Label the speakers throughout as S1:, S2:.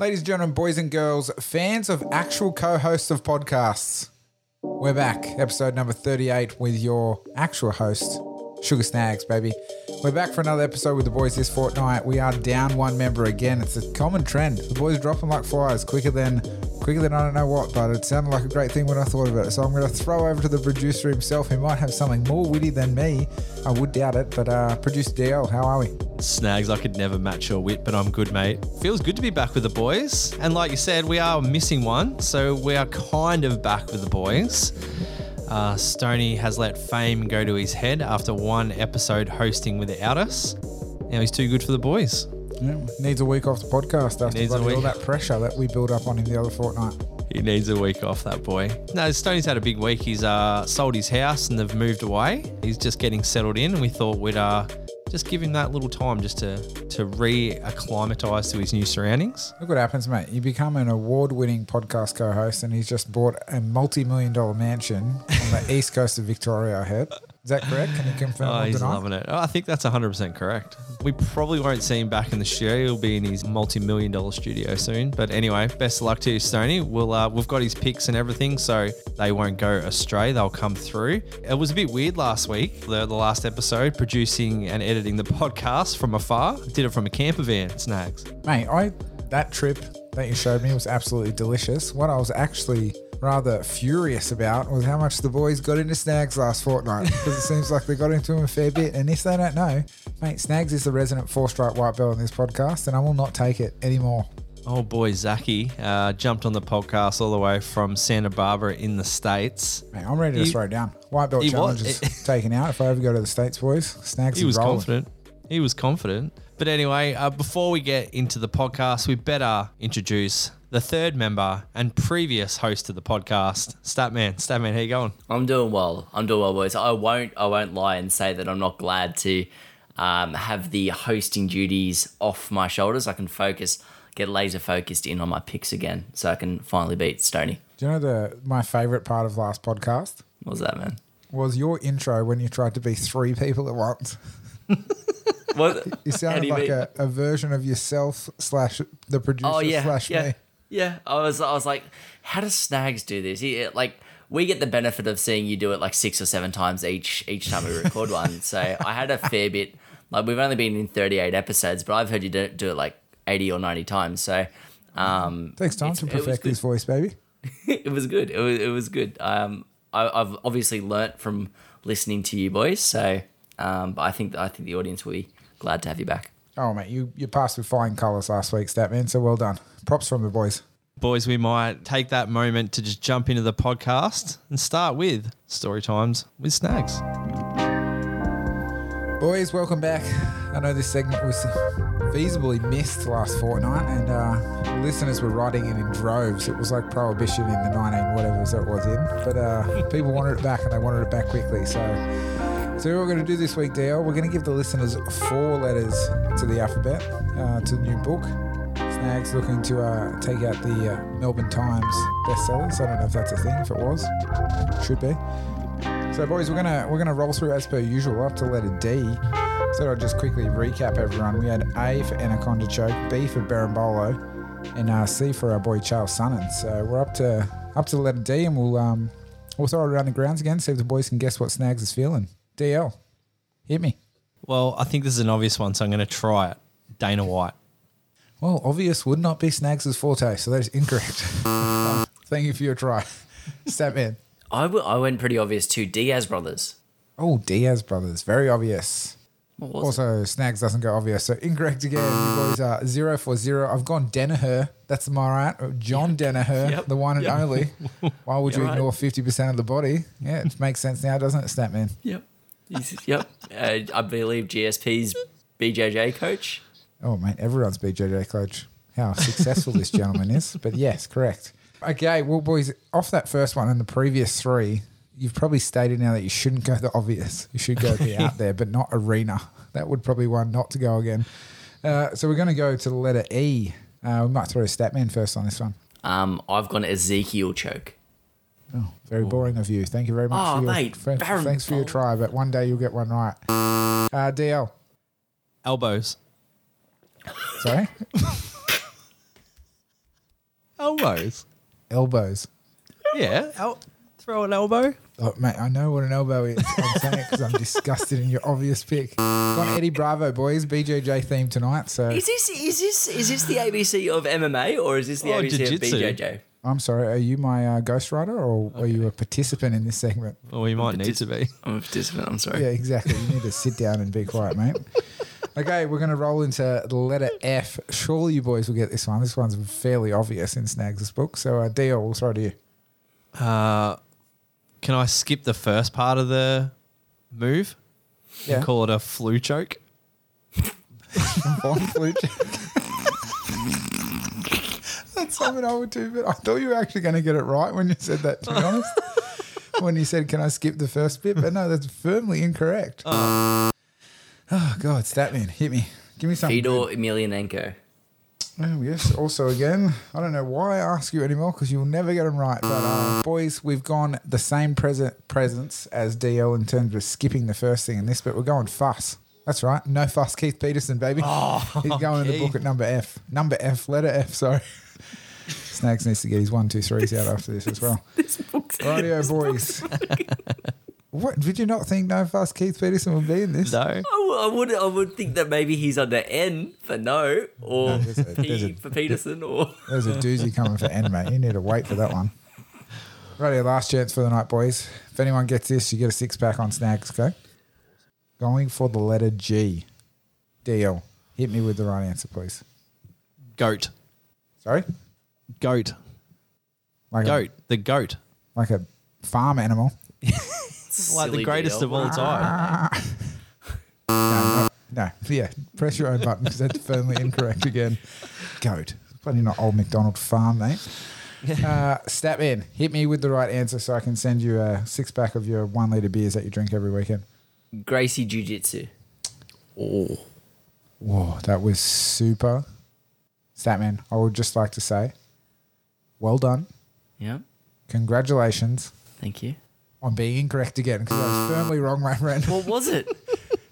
S1: Ladies and gentlemen, boys and girls, fans of actual co hosts of podcasts, we're back. Episode number 38 with your actual host, Sugar Snags, baby. We're back for another episode with the boys this fortnight. We are down one member again. It's a common trend. The boys dropping like flies quicker than quicker than I don't know what, but it sounded like a great thing when I thought of it. So I'm going to throw over to the producer himself, who might have something more witty than me. I would doubt it, but uh, producer DL, how are we?
S2: Snags, I could never match your wit, but I'm good, mate. Feels good to be back with the boys. And like you said, we are missing one, so we are kind of back with the boys. Uh, Stoney has let fame go to his head after one episode hosting without us. Now he's too good for the boys.
S1: Yeah, needs a week off the podcast after
S2: Needs
S1: all that pressure that we build up on him the other fortnight.
S2: He needs a week off, that boy. No, Stoney's had a big week. He's uh, sold his house and they've moved away. He's just getting settled in, and we thought we'd uh, just give him that little time just to to re-acclimatise to his new surroundings.
S1: Look what happens, mate. You become an award-winning podcast co-host, and he's just bought a multi-million dollar mansion on the east coast of Victoria. I heard. Is that correct? Can you confirm
S2: Oh, he's
S1: deny?
S2: loving it. Oh, I think that's 100% correct. We probably won't see him back in the studio. He'll be in his multi-million dollar studio soon. But anyway, best of luck to you, Stoney. We'll, uh, we've got his picks and everything, so they won't go astray. They'll come through. It was a bit weird last week, the, the last episode, producing and editing the podcast from afar. Did it from a camper van, Snags.
S1: Mate, I that trip that you showed me was absolutely delicious. What I was actually rather furious about was how much the boys got into Snags last fortnight because it seems like they got into him a fair bit. And if they don't know, mate, Snags is the resident four-stripe white belt on this podcast, and I will not take it anymore.
S2: Oh boy, Zachy uh, jumped on the podcast all the way from Santa Barbara in the States.
S1: Mate, I'm ready to
S2: He-
S1: throw down. White belt challenge
S2: was-
S1: is taken out. If I ever go to the States, boys, Snags
S2: He was
S1: rolling.
S2: confident. He was confident. But anyway, uh, before we get into the podcast, we better introduce the third member and previous host of the podcast, Statman. Statman, how you going?
S3: I'm doing well. I'm doing well, boys. I won't. I won't lie and say that I'm not glad to um, have the hosting duties off my shoulders. I can focus, get laser focused in on my picks again, so I can finally beat Stoney.
S1: Do you know the my favorite part of last podcast
S3: What was that, man?
S1: was your intro when you tried to be three people at once.
S3: What?
S1: You sounded
S3: you
S1: like a, a version of yourself slash the producer
S3: Oh yeah,
S1: slash
S3: yeah,
S1: me.
S3: Yeah. I was. I was like, how does Snags do this? He like. We get the benefit of seeing you do it like six or seven times each each time we record one. So I had a fair bit. Like we've only been in 38 episodes, but I've heard you do, do it like 80 or 90 times. So um,
S1: time
S3: It's-
S1: to perfect his voice, baby.
S3: it was good. It was it was good. Um, I, I've obviously learnt from listening to you boys. So, um, but I think I think the audience will be glad to have you back.
S1: Oh mate, you you passed with flying colours last week, Statman. So well done. Props from the boys.
S2: Boys, we might take that moment to just jump into the podcast and start with story times with Snags.
S1: Boys, welcome back. I know this segment was feasibly missed last fortnight, and uh, listeners were writing in in droves. It was like prohibition in the 19 whatever it was in, but uh, people wanted it back, and they wanted it back quickly. So, so what we're going to do this week, DL, we're going to give the listeners four letters to the alphabet uh, to the new book. Snags looking to uh, take out the uh, Melbourne Times bestsellers. I don't know if that's a thing. If it was, should be. So, boys, we're gonna we're gonna roll through as per usual up to letter D. So I'll just quickly recap everyone. We had A for Anaconda Choke, B for Berimbolo, and uh, C for our boy Chael Sonnen. So we're up to up to letter D, and we'll um we'll throw it around the grounds again, see if the boys can guess what Snags is feeling. DL, hit me.
S2: Well, I think this is an obvious one, so I'm going to try it. Dana White.
S1: Well, obvious would not be Snags' forte, so that is incorrect. Thank you for your try. Step in.
S3: I, w- I went pretty obvious too. Diaz brothers.
S1: Oh, Diaz brothers, very obvious.
S3: What was it?
S1: Also, Snags doesn't go obvious, so incorrect again. You boys are zero for zero. I've gone Danaher. That's my right? John Danaher,
S3: Yep.
S1: the one and
S3: Yep.
S1: only. Why would you
S3: You're right.
S1: ignore fifty percent of the body? Yeah, it makes sense now, doesn't it, Snapman?
S3: Yep. Yep. Uh, I believe GSP's BJJ coach.
S1: Oh mate, everyone's BJJ coach. How successful this gentleman is. But yes, correct. Okay, well, boys, off that first one and the previous three, you've probably stated now that you shouldn't go the obvious. You should go the out there, but not arena. That would probably one not to go again. Uh, so we're going to go to the letter E. Uh, we might throw a Statman first on this one.
S3: Um, I've gone Ezekiel choke.
S1: Oh, very boring of you. Thank you very much.
S3: Oh,
S1: for your,
S3: mate,
S1: for-
S3: Baron
S1: thanks for your try, but one day you'll get one right. Uh, DL,
S2: Elbows.
S1: sorry.
S2: elbows.
S1: Elbows.
S2: Yeah, el- throw an elbow.
S1: Oh, mate, I know what an elbow is. I'm saying it because I'm disgusted in your obvious pick. Gone Eddie Bravo, boys. BJJ theme tonight. So
S3: Is this is this is this the ABC of MMA or is this the
S2: Oh,
S3: ABC
S2: jiu-jitsu.
S3: of BJJ?
S1: I'm sorry. Are you my uh, ghostwriter or are you a participant in this segment?
S2: Or we might need to be.
S3: I'm a participant. I'm sorry.
S1: Yeah, exactly. You need to sit down and be quiet, mate. Okay, we're going to roll into the letter F. Surely you boys will get this one. This one's fairly obvious in Snags' book. So, uh, DL, we'll throw it to you.
S2: Uh, can I skip the first part of the move
S1: Yeah.
S2: and call it a Flue choke?
S1: Von Fluke. That's something I would do, but I thought you were actually going to get it right when you said that, to be honest. when you said, Can I skip the first bit? But no, that's firmly incorrect. Oh, God, Statman, hit me. Give me something.
S3: Fedor Emelianenko.
S1: Oh, yes. Also, again, I don't know why I ask you anymore because you'll never get them right. But, uh, boys, we've gone the same present presence as DL in terms of skipping the first thing in this, but we're going fuss. That's right. No fuss, Keith Peterson, baby. He's going in the book at number F. Number F, letter F, sorry. Snags needs to get his one, two, threes out after this as well. Rightio, boys. what did you not think No Fuss Keith Peterson would be in this?
S2: No.
S3: I, w- I would I would think that maybe he's under N for no or
S1: No, there's a-
S3: P
S1: there's a-
S3: for Peterson or
S1: There's a doozy coming for N, mate. You need to wait for that one. Right, last chance for the night, boys. If anyone gets this, you get a six pack on Snags, okay? Going for the letter G. DL. Hit me with the right answer, please.
S2: Goat.
S1: Sorry?
S2: Goat.
S1: Like
S2: Goat. The goat.
S1: Like a farm animal.
S2: Like the greatest
S3: deal.
S2: of all time.
S1: No, no, no. Yeah, press your own button because that's firmly incorrect again. Goat. Bloody not old McDonald farm, mate. Uh, Statman, hit me with the right answer so I can send you a six pack of your one litre beers that you drink every weekend.
S3: Gracie Jiu Jitsu.
S2: Oh.
S1: Whoa, that was super. Statman, I would just like to say, well done.
S3: Yeah.
S1: Congratulations
S3: Thank you.
S1: on being incorrect again because I was firmly wrong, my friend.
S3: What was it?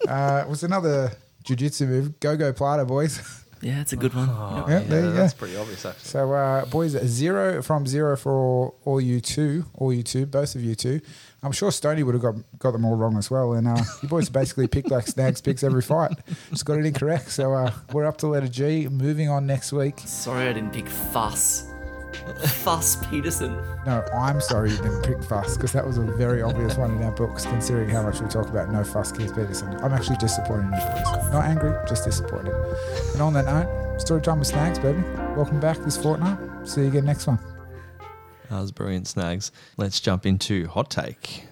S1: Uh, it was another jiu-jitsu move. Gogoplata, boys.
S3: yeah, it's a good one.
S2: Oh,
S3: Yep.
S1: Yeah, there you go.
S2: That's pretty obvious, actually.
S1: So, uh, boys, zero from zero for all, all you two, all you two, both of you two. I'm sure Stoney would have got got them all wrong as well. And uh, you boys basically picked like snags picks every fight. Just got it incorrect. So uh, we're up to letter G. Moving on next week.
S3: Sorry I didn't pick Fuss. Fuss Peterson.
S1: No, I'm sorry you didn't pick Fuss because that was a very obvious one in our books, considering how much we talk about no Fuss Keith Peterson. I'm actually disappointed in you boys. Not angry, just disappointed. And on that note, story time with Snags, baby. Welcome back this fortnight. See you again next one.
S2: That was brilliant, Snags. Let's jump into hot take.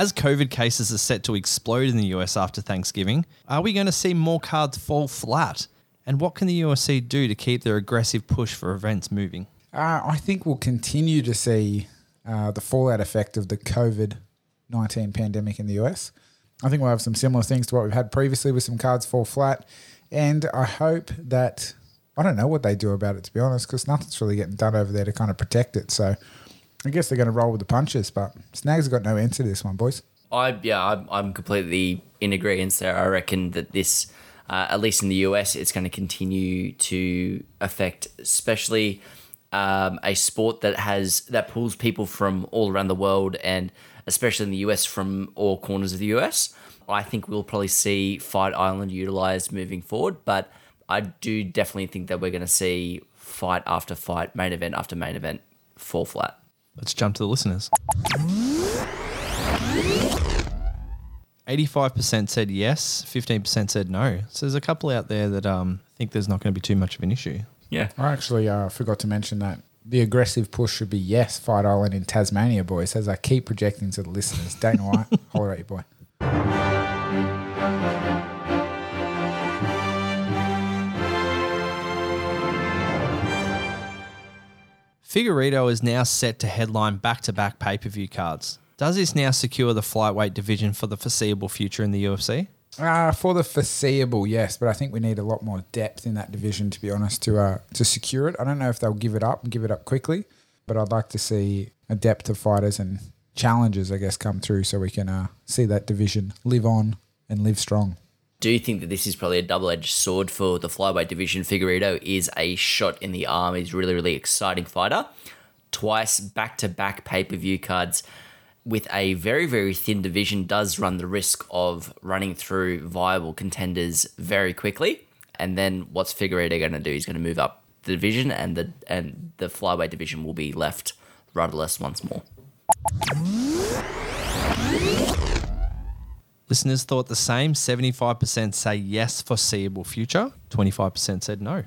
S2: As COVID cases are set to explode in the US after Thanksgiving, are we going to see more cards fall flat? And what can the UFC do to keep their aggressive push for events moving?
S1: Uh, I think we'll continue to see uh, the fallout effect of the COVID 19 pandemic in the US. I think we'll have some similar things to what we've had previously with some cards fall flat. And I hope that, I don't know what they do about it, to be honest, because nothing's really getting done over there to kind of protect it. So I guess they're going to roll with the punches, but Snags got no answer to this one, boys.
S3: I yeah, I'm, I'm completely in agreement there. I reckon that this, uh, at least in the US, it's going to continue to affect, especially um, a sport that has that pulls people from all around the world, and especially in the US from all corners of the US. I think we'll probably see Fight Island utilized moving forward, but I do definitely think that we're going to see fight after fight, main event after main event fall flat.
S2: Let's jump to the listeners. 85% said yes, 15% said no. So there's a couple out there that um, think there's not going to be too much of an issue.
S3: Yeah.
S1: I actually uh, forgot to mention that the aggressive push should be yes, Fight Island in Tasmania, boys, as I keep projecting to the listeners. Dana White, holler at your boy.
S2: Figueiredo is now set to headline back to back pay per view cards. Does this now secure the flyweight division for the foreseeable future in the UFC?
S1: Uh, for the foreseeable, yes, but I think we need a lot more depth in that division, to be honest, to uh, to secure it. I don't know if they'll give it up and give it up quickly, but I'd like to see a depth of fighters and challenges, I guess, come through so we can uh, see that division live on and live strong.
S3: Do you think that this is probably a double-edged sword for the flyweight division. Figueiredo is a shot in the arm. He's really, really exciting fighter. Twice back-to-back pay-per-view cards with a very, very thin division does run the risk of running through viable contenders very quickly. And then what's Figueiredo going to do? He's going to move up the division, and the and the flyweight division will be left rudderless once more.
S2: Listeners thought the same. 75% say yes, foreseeable future. 25% said no.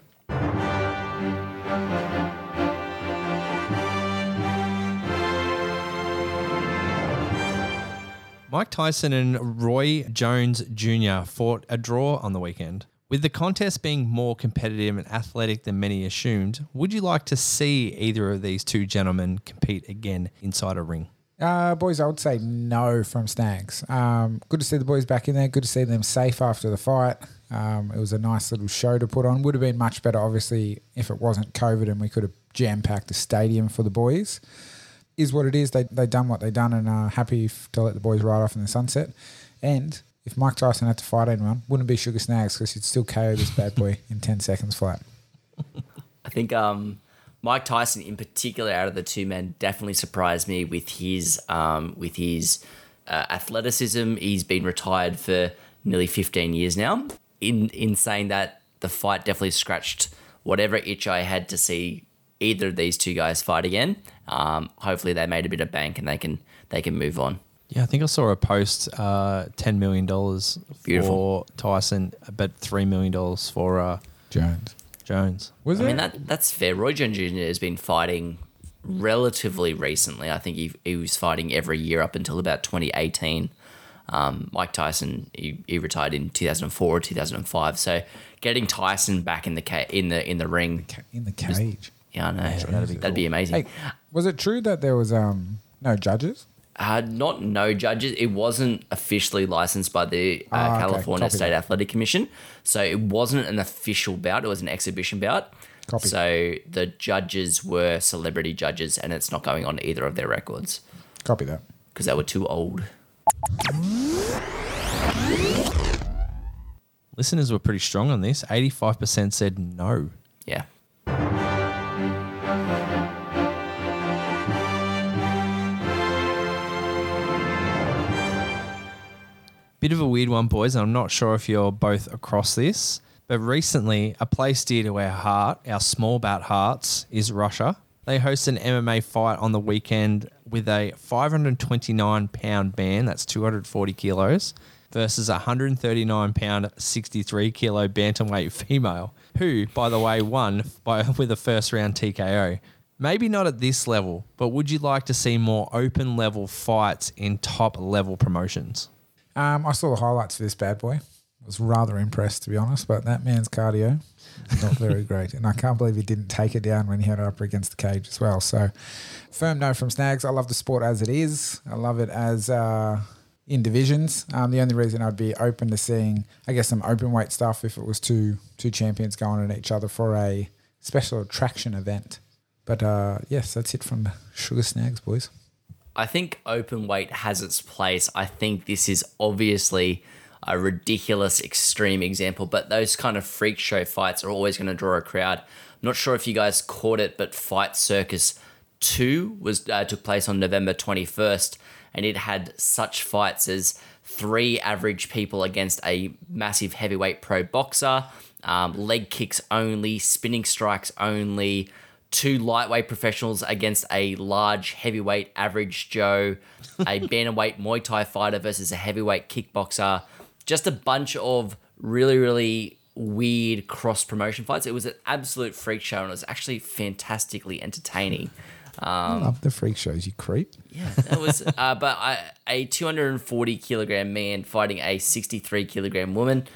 S2: Mike Tyson and Roy Jones Jr. fought a draw on the weekend. With the contest being more competitive and athletic than many assumed, would you like to see either of these two gentlemen compete again inside a ring?
S1: Uh, boys, I would say no from Snags. Um, good to see the boys back in there. Good to see them safe after the fight. Um, it was a nice little show to put on. Would have been much better, obviously, if it wasn't COVID and we could have jam packed the stadium for the boys. Is what it is. They they done what they done and are happy to let the boys ride off in the sunset. And if Mike Tyson had to fight anyone, wouldn't be Sugar Snags because he'd still KO this bad boy in ten seconds flat.
S3: I think um, Mike Tyson, in particular, out of the two men, definitely surprised me with his um, with his uh, athleticism. He's been retired for nearly 15 years now. In in saying that, the fight definitely scratched whatever itch I had to see either of these two guys fight again. Um, hopefully, they made a bit of bank and they can they can move on.
S2: Yeah, I think I saw a post uh, $10 million for
S3: Beautiful.
S2: Tyson, but $3 million for uh,
S1: Jones.
S2: Jones.
S1: Was
S3: I
S1: it?
S3: mean that that's fair. Roy Jones Jr. has been fighting relatively recently. I think he he was fighting every year up until about 2018. Um, Mike Tyson he, he retired in 2004 or 2005. So getting Tyson back in the ca- in the in the ring,
S1: in the cage.
S3: yeah, I know that'd be, amazing.
S1: Hey, was it true that there was um no judges?
S3: Uh, not no judges. It wasn't officially licensed by the uh,
S1: Ah.
S3: California
S1: Copy
S3: State
S1: that.
S3: Athletic Commission, so it wasn't an official bout. It was an exhibition bout.
S1: Copy.
S3: So the judges were celebrity judges, and it's not going on either of their records
S1: Copy that.
S3: because they were too old.
S2: Listeners were pretty strong on this. 85% said no.
S3: Yeah.
S2: Bit of a weird one, boys, and I'm not sure if you're both across this, but recently, a place dear to our heart, our small bat hearts, is Russia. They host an MMA fight on the weekend with a 529 pound man, that's 240 kilos, versus a 139 pound, 63 kilo bantamweight female, who, by the way, won by, with a first round TKO. Maybe not at this level, but would you like to see more open level fights in top level promotions?
S1: Um, I saw the highlights for this bad boy. I was rather impressed, to be honest, but that man's cardio, not very great. And I can't believe he didn't take it down when he had it up against the cage as well. So, firm no from Snags. I love the sport as it is. I love it as uh, in divisions. Um, the only reason I'd be open to seeing, I guess, some open weight stuff if it was two two champions going at each other for a special attraction event. But uh, yes, that's it from Sugar Snags, boys.
S3: I think open weight has its place. I think this is obviously a ridiculous extreme example, but those kind of freak show fights are always going to draw a crowd. I'm not sure if you guys caught it, but Fight Circus 2 was uh, took place on November 21st and it had such fights as three average people against a massive heavyweight pro boxer, um, leg kicks only, spinning strikes only, two lightweight professionals against a large heavyweight average Joe, a bantamweight Muay Thai fighter versus a heavyweight kickboxer. Just a bunch of really, really weird cross promotion fights. It was an absolute freak show and it was actually fantastically entertaining.
S1: I love the freak shows, you creep.
S3: Yeah, that was. uh, but I, a 240 kilogram man fighting a 63 kilogram woman.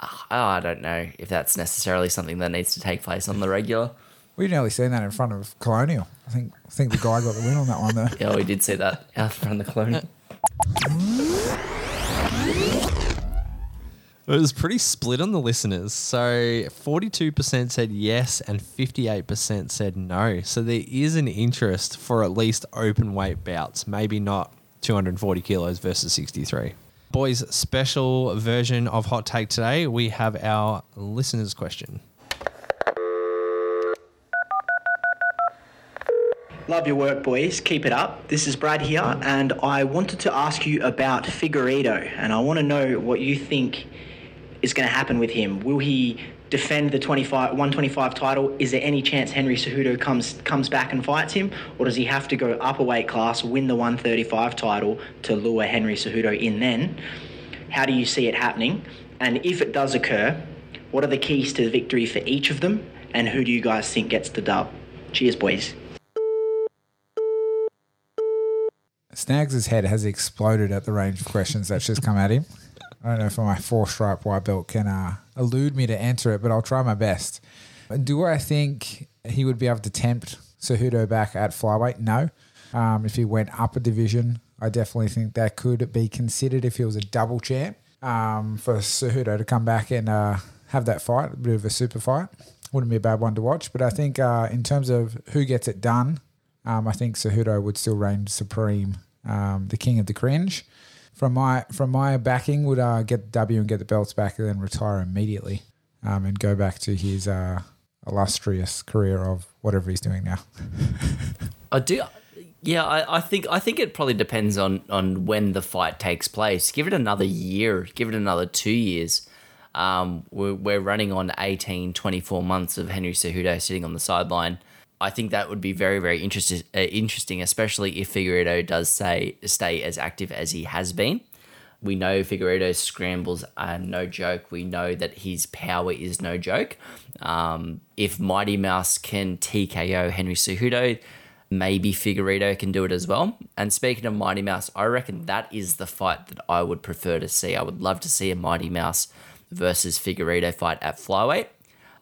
S3: Uh, I don't know if that's necessarily something that needs to take place on the regular.
S1: We nearly seen that in front of Colonial. I think I think the guy got the win on that one though.
S3: Yeah, we did see that out from the colonial.
S2: It was pretty split on the listeners. So 42% said yes and 58% said no. So there is an interest for at least open weight bouts, maybe not 240 kilos versus 63. Boys, special version of Hot Take today. We have our listeners' question.
S4: Love your work, boys. Keep it up. This is Brad here, and I wanted to ask you about Figueiredo, and I want to know what you think is going to happen with him. Will he defend the 25, 125 title? Is there any chance Henry Cejudo comes comes back and fights him, or does he have to go up a weight class, win the 135 title to lure Henry Cejudo in? Then, how do you see it happening? And if it does occur, what are the keys to victory for each of them, and who do you guys think gets the dub? Cheers, boys.
S1: Snags' head has exploded at the range of questions that's just come at him. I don't know if my four stripe white belt can uh, elude me to answer it, but I'll try my best. Do I think he would be able to tempt Cejudo back at flyweight? No. Um, if he went up a division, I definitely think that could be considered if he was a double champ um, for Cejudo to come back and uh, have that fight, a bit of a super fight. Wouldn't be a bad one to watch. But I think uh, in terms of who gets it done, um, I think Cejudo would still reign supreme, um, the king of the cringe. From my from my backing, would uh, get W and get the belts back, and then retire immediately, um, and go back to his uh, illustrious career of whatever he's doing now.
S3: I do. Yeah, I, I think I think it probably depends on on when the fight takes place. Give it another year. Give it another two years. Um, we're, we're running on 18, 24 months of Henry Cejudo sitting on the sideline. I think that would be very, very interesting, uh, interesting, especially if Figueiredo does say stay as active as he has been. We know Figueiredo's scrambles are no joke. We know that his power is no joke. Um, if Mighty Mouse can TKO Henry Cejudo, maybe Figueiredo can do it as well. And speaking of Mighty Mouse, I reckon that is the fight that I would prefer to see. I would love to see a Mighty Mouse versus Figueiredo fight at flyweight.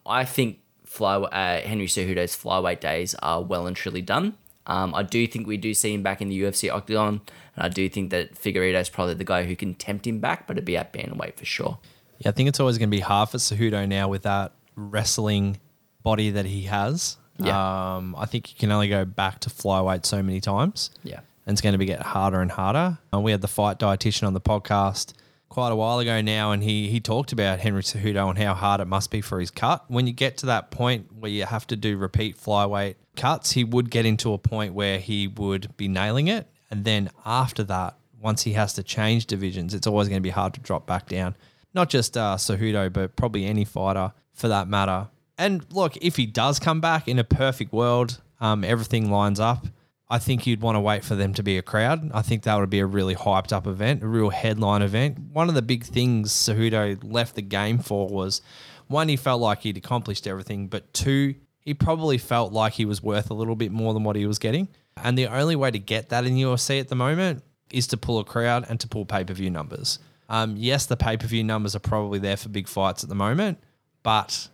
S3: I think fly, uh, Henry Cejudo's flyweight days are well and truly done. Um, I do think we do see him back in the UFC octagon, and I do think that Figueiredo is probably the guy who can tempt him back, but it'd be at bantamweight for sure.
S2: Yeah, I think it's always going to be hard for Cejudo now with that wrestling body that he has.
S3: Yeah.
S2: Um, I think you can only go back to flyweight so many times.
S3: Yeah.
S2: And it's going to be get harder and harder. Uh, we had the fight dietitian on the podcast quite a while ago now, and he he talked about Henry Cejudo and how hard it must be for his cut. When you get to that point where you have to do repeat flyweight cuts, he would get into a point where he would be nailing it, and then after that, once he has to change divisions, it's always going to be hard to drop back down. Not just uh, Cejudo, but probably any fighter for that matter. And look, if he does come back in a perfect world, um, everything lines up. I think you'd want to wait for them to be a crowd. I think that would be a really hyped up event, a real headline event. One of the big things Cejudo left the game for was one, he felt like he'd accomplished everything, but two, he probably felt like he was worth a little bit more than what he was getting. And the only way to get that in UFC at the moment is to pull a crowd and to pull pay per view numbers. Um, yes, the pay per view numbers are probably there for big fights at the moment, but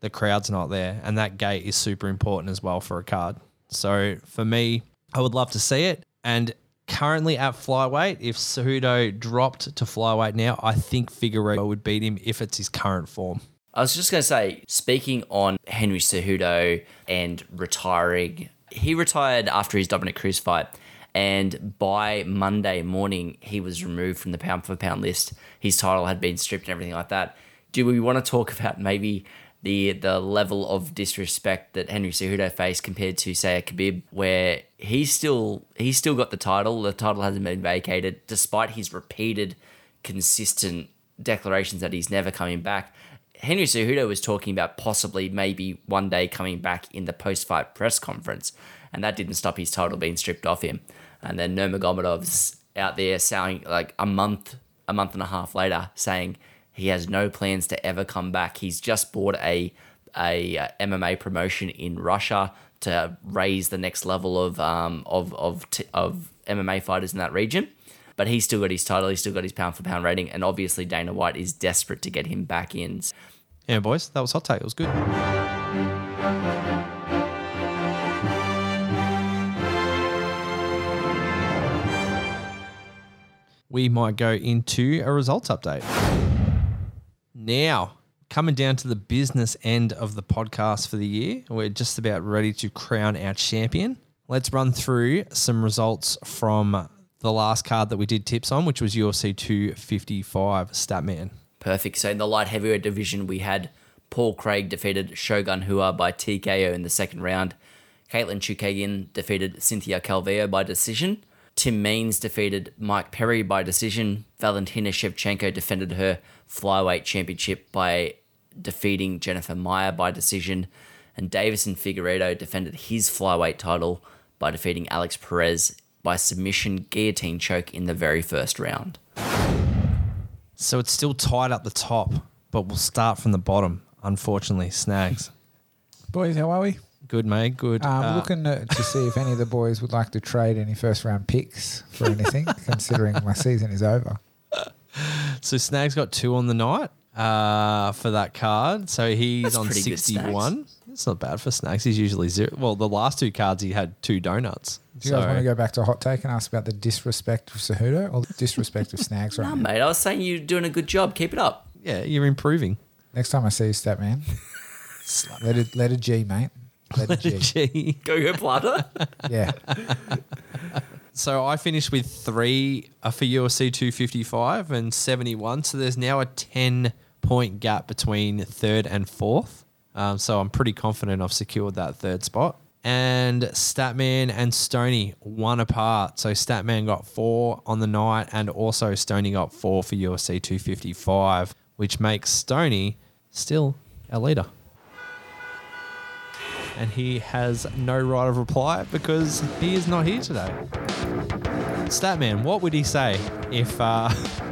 S2: the crowd's not there. And that gate is super important as well for a card. So for me, I would love to see it. And currently at flyweight, if Cejudo dropped to flyweight now, I think Figueiredo would beat him if it's his current form.
S3: I was just going to say, speaking on Henry Cejudo and retiring, he retired after his Dominick Cruz fight. And by Monday morning, he was removed from the pound for pound list. His title had been stripped and everything like that. Do we want to talk about maybe the the level of disrespect that Henry Cejudo faced compared to say a Khabib, where he's still he's still got the title. The title hasn't been vacated, despite his repeated, consistent declarations that he's never coming back. Henry Cejudo was talking about possibly maybe one day coming back in the post fight press conference, and that didn't stop his title being stripped off him. And then Nurmagomedov's out there saying like a month a month and a half later saying he has no plans to ever come back. He's just bought a a MMA promotion in Russia to raise the next level of um, of of t- of MMA fighters in that region. But he's still got his title. He's still got his pound for pound rating, and obviously Dana White is desperate to get him back in.
S2: Yeah, boys, that was hot take. It was good. We might go into a results update. Now, coming down to the business end of the podcast for the year, we're just about ready to crown our champion. Let's run through some results from the last card that we did tips on, which was UFC 255 Statman.
S3: Perfect. So in the light heavyweight division, we had Paul Craig defeated Shogun Rua by TKO in the second round. Katlyn Chookagian defeated Cynthia Calvillo by decision. Tim Means defeated Mike Perry by decision. Valentina Shevchenko defended her flyweight championship by defeating Jennifer Maia by decision. And Deiveson Figueiredo defended his flyweight title by defeating Alex Perez by submission guillotine choke in the very first round.
S2: So it's still tied up the top, but we'll start from the bottom, unfortunately. Snags.
S1: Boys, how are we?
S2: Good, mate. Good.
S1: Um,
S2: Uh,
S1: looking to, to see if any of the boys would like to trade any first round picks for anything, considering my season is over.
S2: So Snags got two on the night uh, for that card. So he's
S3: That's
S2: on
S3: pretty good,
S2: 61. It's not bad for Snags. He's usually zero. Well, the last two cards he had two donuts.
S1: Do you guys
S2: So-
S1: want to go back to a hot take and ask about the disrespect of Cejudo or the disrespect of Snags right
S3: Nah,
S1: now?
S3: mate, I was saying you're doing a good job. Keep it up.
S2: Yeah, you're improving.
S1: Next time I see you, stat man, let it let a G, mate. Let a G.
S2: Gee.
S3: Gogoplata.
S1: Yeah.
S2: So I finished with three uh, for UFC 255 and 71. So there's now a 10 point gap between third and fourth. Um, so I'm pretty confident I've secured that third spot. And Statman and Stoney one apart. So Statman got four on the night, and also Stoney got four for UFC 255, which makes Stoney still our leader. And he has no right of reply because he is not here today. Statman, what would he say if uh,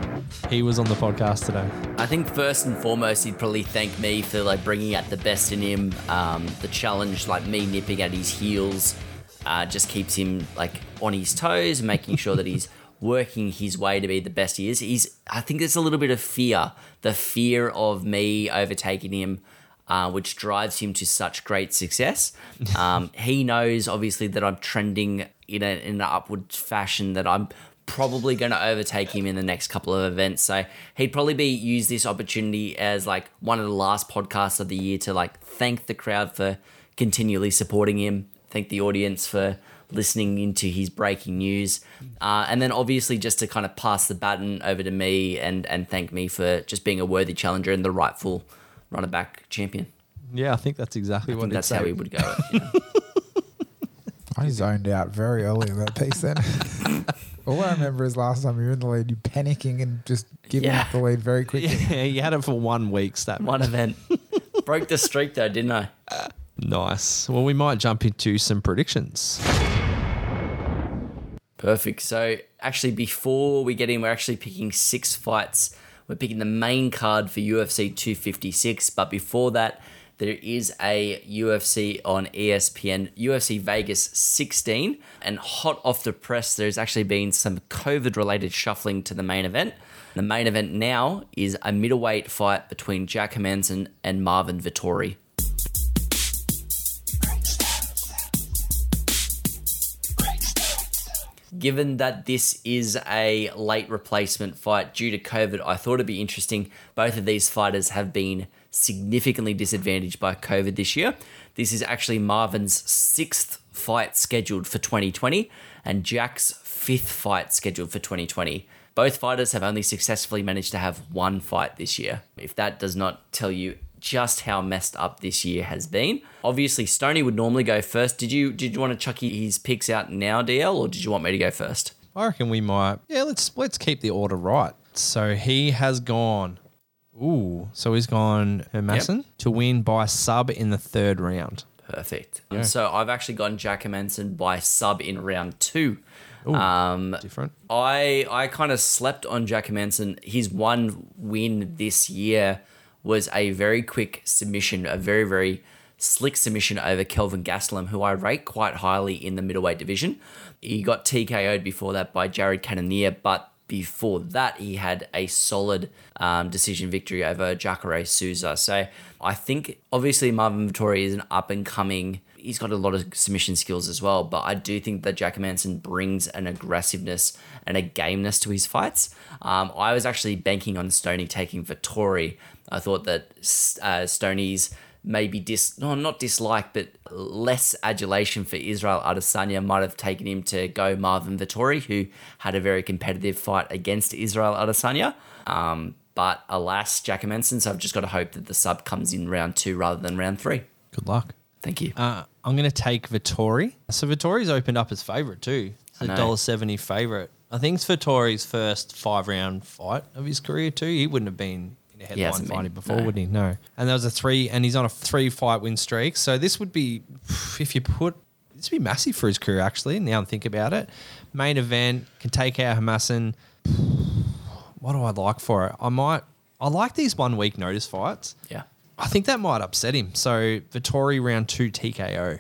S2: he was on the podcast today?
S3: I think first and foremost, he'd probably thank me for like bringing out the best in him. Um, the challenge, like me nipping at his heels, uh, just keeps him like on his toes, making sure that he's working his way to be the best he is. He's, I think there's a little bit of fear, the fear of me overtaking him. Uh, which drives him to such great success. Um, he knows, obviously, that I'm trending in, a, in an upward fashion, that I'm probably going to overtake him in the next couple of events. So he'd probably be use this opportunity as like one of the last podcasts of the year to like thank the crowd for continually supporting him, thank the audience for listening into his breaking news, uh, and then obviously just to kind of pass the baton over to me and and thank me for just being a worthy challenger and the rightful runner back champion.
S2: Yeah, I think that's exactly
S3: I
S2: what
S3: think that's
S2: say.
S3: how he would go. you know.
S1: I zoned out very early in that piece then. All I remember is last time you were in the lead, you panicking and just giving
S3: Yeah.
S1: up the lead very quickly.
S2: Yeah, you had it for one week, That
S3: One event broke the streak though, didn't I?
S2: Nice. Well, we might jump into some predictions.
S3: Perfect. So actually, before we get in, we're actually picking six fights. We're picking the main card for UFC 256. But before that, there is a UFC on ESPN, UFC Vegas 16. And hot off the press, there's actually been some COVID related shuffling to the main event. The main event now is a middleweight fight between Jack Hermansson and Marvin Vettori. Given that this is a late replacement fight due to COVID, I thought it'd be interesting. Both of these fighters have been significantly disadvantaged by COVID this year. This is actually Marvin's sixth fight scheduled for 2020 and Jack's fifth fight scheduled for 2020. Both fighters have only successfully managed to have one fight this year. If that does not tell you just how messed up this year has been. Obviously, Stoney would normally go first. Did you did you want to chuck his picks out now, DL, or did you want me to go first?
S2: I reckon we might. Yeah, let's let's keep the order right. So he has gone. Ooh, so he's gone Hermansson to win by sub in the third round.
S3: Perfect. Um, so I've actually gone Jack Manson by sub in round two. Um,
S2: Different.
S3: I I kind of slept on Jack Manson. His one win this year was a very quick submission, a very very slick submission over Kelvin Gastelum, who I rate quite highly in the middleweight division. He got TKO'd before that by Jared Cannonier, but before that he had a solid um, decision victory over Jacare Souza. So I think obviously Marvin Vettori is an up and coming. He's got a lot of submission skills as well, but I do think that Jack Manson brings an aggressiveness and a gameness to his fights. Um, I was actually banking on Stoney taking Vettori. I thought that uh, Stoney's maybe dis no not dislike but less adulation for Israel Adesanya might have taken him to go Marvin Vettori who had a very competitive fight against Israel Adesanya um, but alas Jack Manson so I've just got to hope that the sub comes in round two rather than round three
S2: Good luck.
S3: thank you
S2: Uh, I'm going to take Vettori. So Vettori's opened up as favourite too. It's a
S3: know.
S2: dollar seventy favourite. I think it's Vettori's first five round fight of his career too. He wouldn't have been in a headline
S3: hasn't
S2: fighting
S3: been,
S2: before,
S3: no.
S2: would he? No. And there was a three, and he's on a three fight win streak. So this would be, if you put, this would be massive for his career actually. Now I think about it, main event can take out Hermansson. What do I like for it? I might. I like these one week notice fights.
S3: yeah
S2: I think that might upset him. So Vettori round two TKO.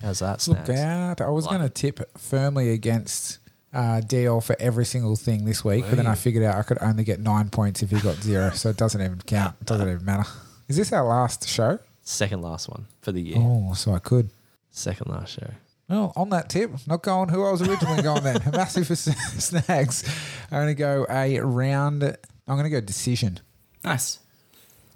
S2: How's that?
S1: Look out. I was
S3: Like-
S1: going to tip firmly against uh, DL for every single thing this week, but then I figured out I could only get nine points if he got zero, so it doesn't even count. It doesn't even matter. Is this our last show?
S2: Second last one for the year.
S1: Oh, so I could.
S2: Second last show.
S1: Well, on that tip, not going who I was originally going then. Massive for snags. I'm going to go a round. I'm going to go decision.
S3: nice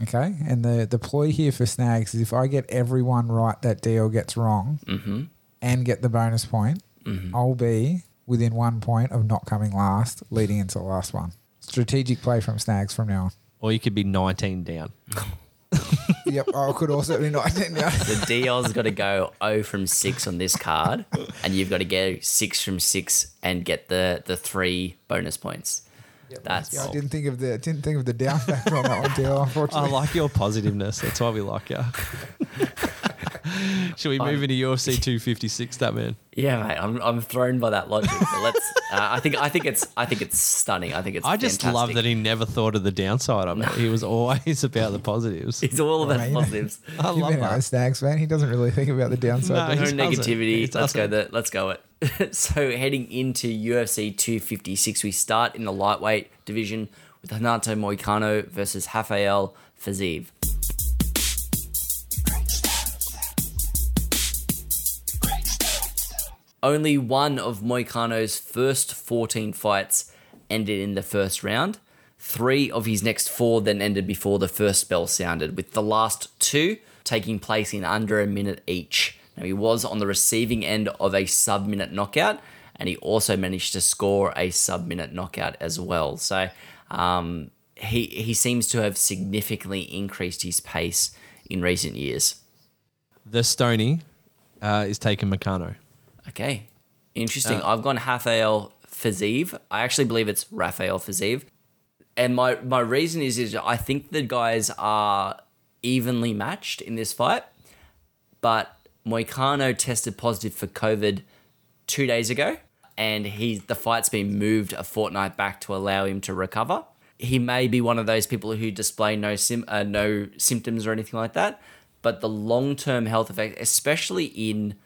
S1: Okay. And the, the ploy here for snags is if I get everyone right that DL gets wrong
S3: mm-hmm
S1: and get the bonus point, I'll be within one point of not coming last, leading into the last one. Strategic play from snags from now on.
S2: Or you could be 19 down.
S1: yep. I could also be 19 now.
S3: the DL's got to go 0 from 6 on this card, and you've got to go 6 from 6 and get the, the three bonus points. That's
S1: Yeah, I didn't think of the didn't think of the down factor on that one, DL, unfortunately.
S2: I like your positiveness. That's why we like you. Should we move into UFC 256, that man?
S3: yeah, mate. I'm, I'm thrown by that logic. But let's. Uh, I think I think it's I think it's stunning. I think it's.
S2: I just love that he never thought of the downside of it. He was always about the positives.
S3: He's all about
S1: Right.
S3: positives.
S2: I
S1: You've
S2: love
S1: been a
S2: that.
S1: snags fan. He doesn't really think about the downside.
S2: No,
S1: does
S2: he
S1: he?
S3: no negativity. Let's go. The, let's go it. so heading into UFC 256, we start in the lightweight division with Renato Moicano versus Rafael Fiziev. Only one of Moicano's first 14 fights ended in the first round. Three of his next four then ended before the first bell sounded, with the last two taking place in under a minute each. Now, he was on the receiving end of a sub minute knockout, and he also managed to score a sub minute knockout as well. So, um, he, he seems to have significantly increased his pace in recent years.
S2: The Stoney uh, is taking Moicano.
S3: Okay. Interesting.
S2: Uh,
S3: I've gone Rafael Fiziev. I actually believe it's Rafael Fiziev. And my, my reason is, is I think the guys are evenly matched in this fight. But Moicano tested positive for COVID two days ago. And he the fight's been moved a fortnight back to allow him to recover. He may be one of those people who display no sim, uh, no symptoms or anything like that. But the long term health effect, especially in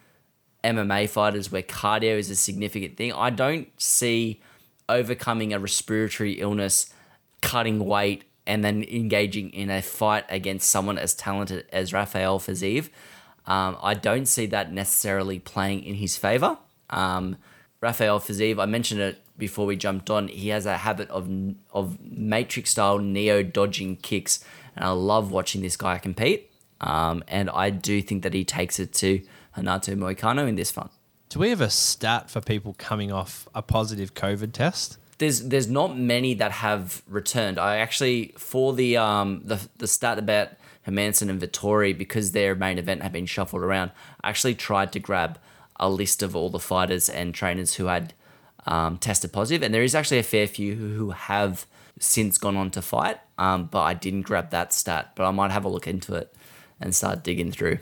S3: MMA fighters where cardio is a significant thing. I don't see overcoming a respiratory illness, cutting weight, and then engaging in a fight against someone as talented as Rafael Fiziev. Um, I don't see that necessarily playing in his favor. Um, Rafael Fiziev, I mentioned it before we jumped on. He has a habit of of matrix style neo dodging kicks, and I love watching this guy compete. Um, and I do think that he takes it to Renato Moicano in this one.
S2: Do we have a stat for people coming off a positive COVID test?
S3: There's there's not many that have returned. I actually for the um the the stat about Hermansson and Vettori because their main event had been shuffled around. I actually tried to grab a list of all the fighters and trainers who had um, tested positive, and there is actually a fair few who, who have since gone on to fight. Um, but I didn't grab that stat, but I might have a look into it and start digging through.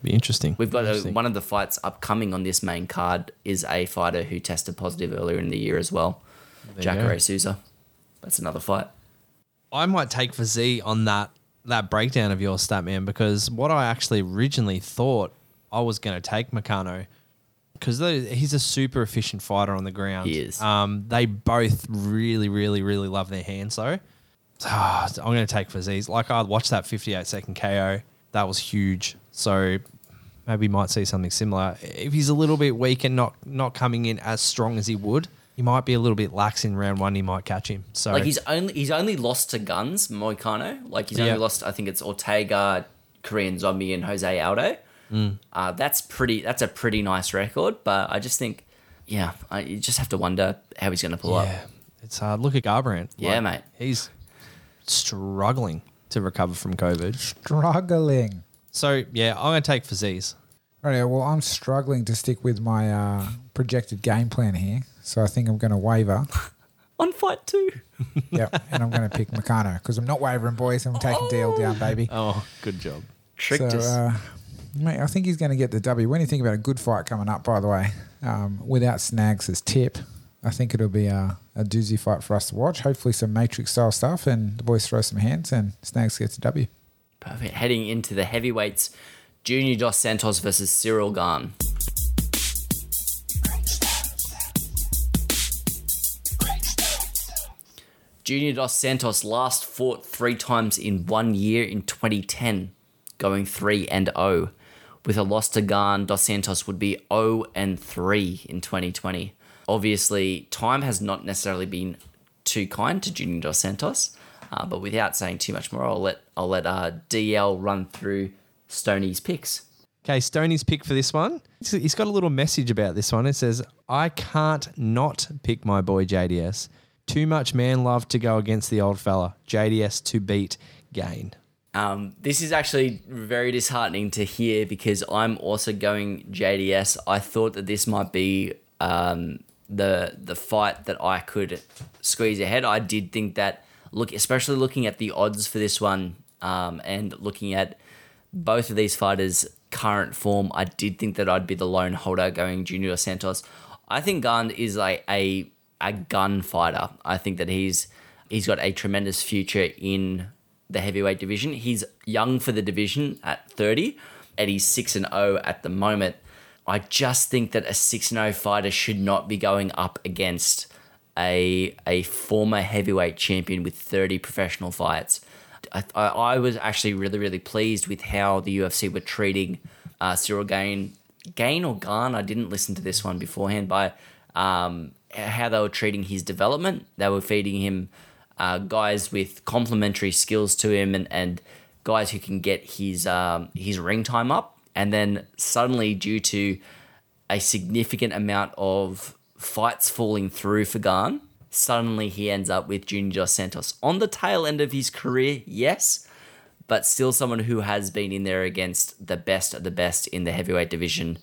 S2: It'd be interesting.
S3: We've got a, one of the fights upcoming on this main card is a fighter who tested positive earlier in the year as well.
S2: you
S3: Jacare. Souza. That's another fight.
S2: I might take for Z on that that breakdown of your stat man because what I actually originally thought I was going to take Moicano because he's a super efficient fighter on the ground.
S3: He is.
S2: Um, they both really, really, really love their hands though. So, I'm going to take Faziz. Like I watched that 58 second KO. That was huge. So maybe might see something similar. If he's a little bit weak and not not coming in as strong as he would, he might be a little bit lax in round one. He might catch him. So
S3: Like he's only he's only lost to guns, Moicano. Like he's only
S2: Yeah.
S3: lost I think it's Ortega, Korean Zombie and Jose Aldo. Uh, that's pretty. That's a pretty nice record. But I just think, yeah, I, you just have to wonder how he's going to pull up.
S2: Yeah, it's hard. Look at Garbrandt.
S3: Yeah, mate.
S2: He's struggling to recover from COVID.
S1: Struggling.
S2: So yeah, I'm gonna take Fiziev.
S1: Right, well, I'm struggling to stick with my uh, projected game plan here, so I think I'm going to waver.
S3: On fight two.
S1: yep, and I'm going to pick Moicano because I'm not wavering, boys. I'm taking DL down, baby.
S2: Oh, good job.
S3: Tricked
S1: so,
S3: us.
S1: uh, mate, I think he's going to get the W. When you think about a good fight coming up, by the way, um, without Snags as tip, I think it'll be a, a doozy fight for us to watch. Hopefully, some Matrix style stuff, and the boys throw some hands, and Snags gets a W.
S3: Perfect. Heading into the heavyweights, Junior Dos Santos versus Ciryl Gane. Junior Dos Santos last fought three times in one year in 2010, going 3 and 0. With a loss to Gane, Dos Santos would be 0 and 3 in 2020. Obviously, time has not necessarily been too kind to Junior Dos Santos, uh, but without saying too much more, I'll let I'll let uh, DL run through Stoney's picks.
S2: Okay, Stoney's pick for this one. He's- He's got a little message about this one. It says, "I can't not pick my boy JDS. Too much man love to go against the old fella. JDS to beat Gane."
S3: Um, this is actually very disheartening to hear because I'm also going JDS. I thought that this might be um, the the fight that I could squeeze ahead. I did think that look, especially looking at the odds for this one, um, and looking at both of these fighters' current form, I did think that I'd be the lone holder going Junior Santos. I think Gane is like a a gun fighter. I think that he's he's got a tremendous future in the heavyweight division. He's young for the division at 30 and he's 6 and 0 at the moment. I just think that a 6 and 0 fighter should not be going up against a a former heavyweight champion with 30 professional fights. I, I, I was actually really, really pleased with how the UFC were treating uh, Ciryl Gain. Gain or Garn? I didn't listen to this one beforehand, by um, how they were treating his development. They were feeding him uh, guys with complementary skills to him and, and guys who can get his um, his ring time up. And then suddenly, due to a significant amount of fights falling through for Gane, suddenly he ends up with Junior Dos Santos on the tail end of his career. Yes, but still someone who has been in there against the best of the best in the heavyweight division.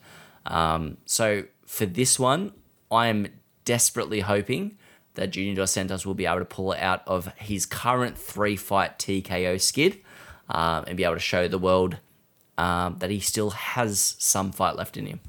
S3: Um, so for this one, I'm desperately hoping that Junior Dos Santos will be able to pull it out of his current three fight TKO skid um, and be able to show the world um, that he still has some fight left in him.